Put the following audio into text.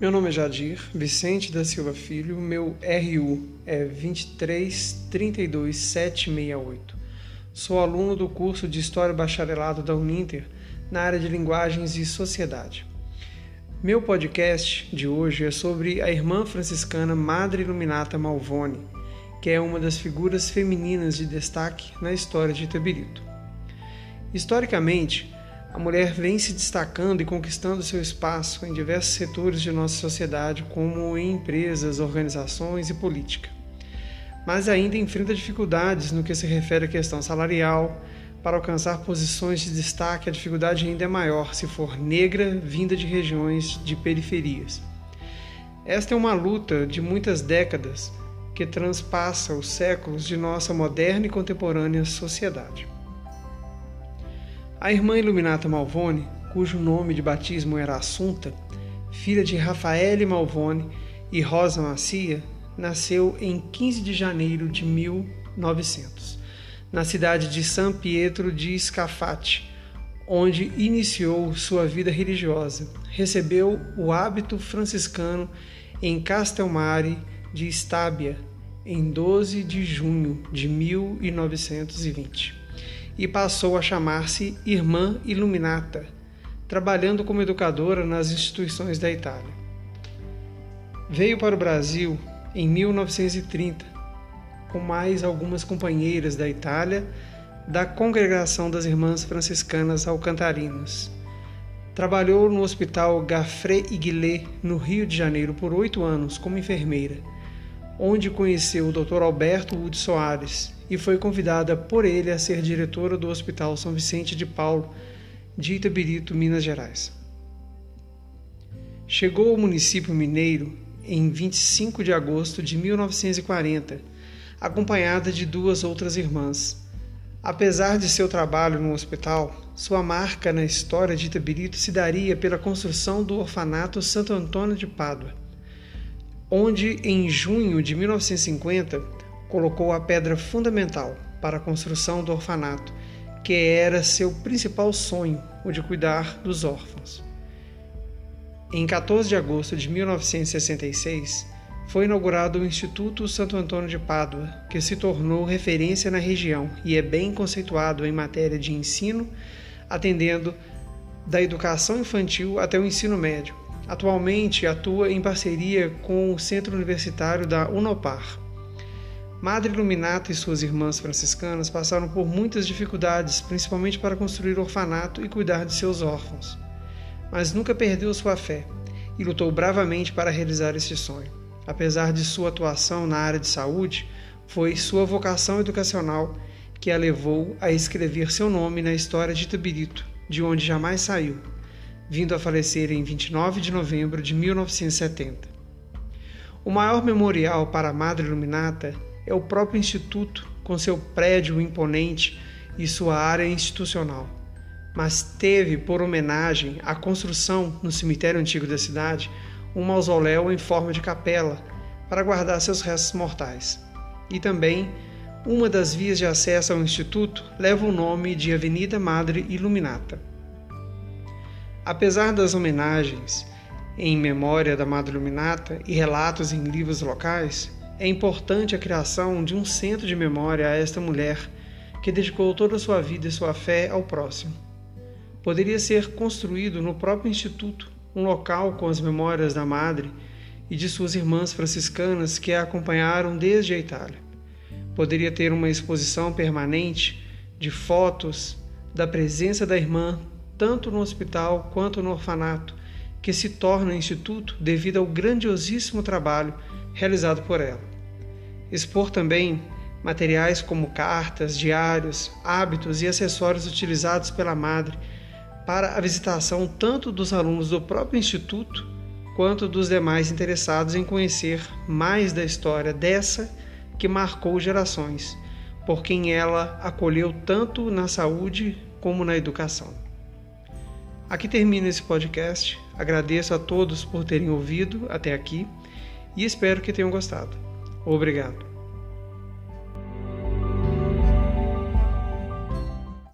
Meu nome é Jadir Vicente da Silva Filho, meu RU é 2332768. Sou aluno do curso de História Bacharelado da Uninter na área de Linguagens e Sociedade. Meu podcast de hoje é sobre a irmã franciscana Madre Iluminata Malvone, que é uma das figuras femininas de destaque na história de Itabirito. Historicamente, a mulher vem se destacando e conquistando seu espaço em diversos setores de nossa sociedade, como em empresas, organizações e política. Mas ainda enfrenta dificuldades no que se refere à questão salarial. Para alcançar posições de destaque, a dificuldade ainda é maior se for negra, vinda de regiões de periferias. Esta é uma luta de muitas décadas que transpassa os séculos de nossa moderna e contemporânea sociedade. A irmã Iluminata Malvone, cujo nome de batismo era Assunta, filha de Rafael Malvone e Rosa Macia, nasceu em 15 de janeiro de 1900, na cidade de San Pietro di Scafati, onde iniciou sua vida religiosa. Recebeu o hábito franciscano em Castelmare de Stabia em 12 de junho de 1920 e passou a chamar-se Irmã Iluminata, trabalhando como educadora nas instituições da Itália. Veio para o Brasil em 1930 com mais algumas companheiras da Itália da Congregação das Irmãs Franciscanas Alcantarinas. Trabalhou no Hospital Gaffré Iguilé, no Rio de Janeiro, por oito anos como enfermeira onde conheceu o Dr. Alberto Wood Soares e foi convidada por ele a ser diretora do Hospital São Vicente de Paulo, de Itabirito, Minas Gerais. Chegou ao município mineiro em 25 de agosto de 1940, acompanhada de duas outras irmãs. Apesar de seu trabalho no hospital, sua marca na história de Itabirito se daria pela construção do orfanato Santo Antônio de Pádua onde, em junho de 1950, colocou a pedra fundamental para a construção do orfanato, que era seu principal sonho, o de cuidar dos órfãos. Em 14 de agosto de 1966, foi inaugurado o Instituto Santo Antônio de Pádua, que se tornou referência na região e é bem conceituado em matéria de ensino, atendendo da educação infantil até o ensino médio, Atualmente atua em parceria com o Centro Universitário da Unopar. Madre Iluminata e suas irmãs franciscanas passaram por muitas dificuldades, principalmente para construir orfanato e cuidar de seus órfãos. Mas nunca perdeu sua fé e lutou bravamente para realizar este sonho. Apesar de sua atuação na área de saúde, foi sua vocação educacional que a levou a escrever seu nome na história de Itabirito, de onde jamais saiu vindo a falecer em 29 de novembro de 1970. O maior memorial para a Madre Iluminata é o próprio Instituto, com seu prédio imponente e sua área institucional, mas teve por homenagem a construção no cemitério antigo da cidade um mausoléu em forma de capela para guardar seus restos mortais. E também uma das vias de acesso ao instituto leva o nome de Avenida Madre Iluminata. Apesar das homenagens em memória da Madre Iluminata e relatos em livros locais, é importante a criação de um centro de memória a esta mulher que dedicou toda a sua vida e sua fé ao próximo. Poderia ser construído no próprio Instituto um local com as memórias da Madre e de suas irmãs franciscanas que a acompanharam desde a Itália. Poderia ter uma exposição permanente de fotos da presença da irmã tanto no hospital quanto no orfanato, que se torna instituto devido ao grandiosíssimo trabalho realizado por ela. Expor também materiais como cartas, diários, hábitos e acessórios utilizados pela madre para a visitação tanto dos alunos do próprio instituto quanto dos demais interessados em conhecer mais da história dessa que marcou gerações, por quem ela acolheu tanto na saúde como na educação. Aqui termina esse podcast. Agradeço a todos por terem ouvido até aqui e espero que tenham gostado. Obrigado.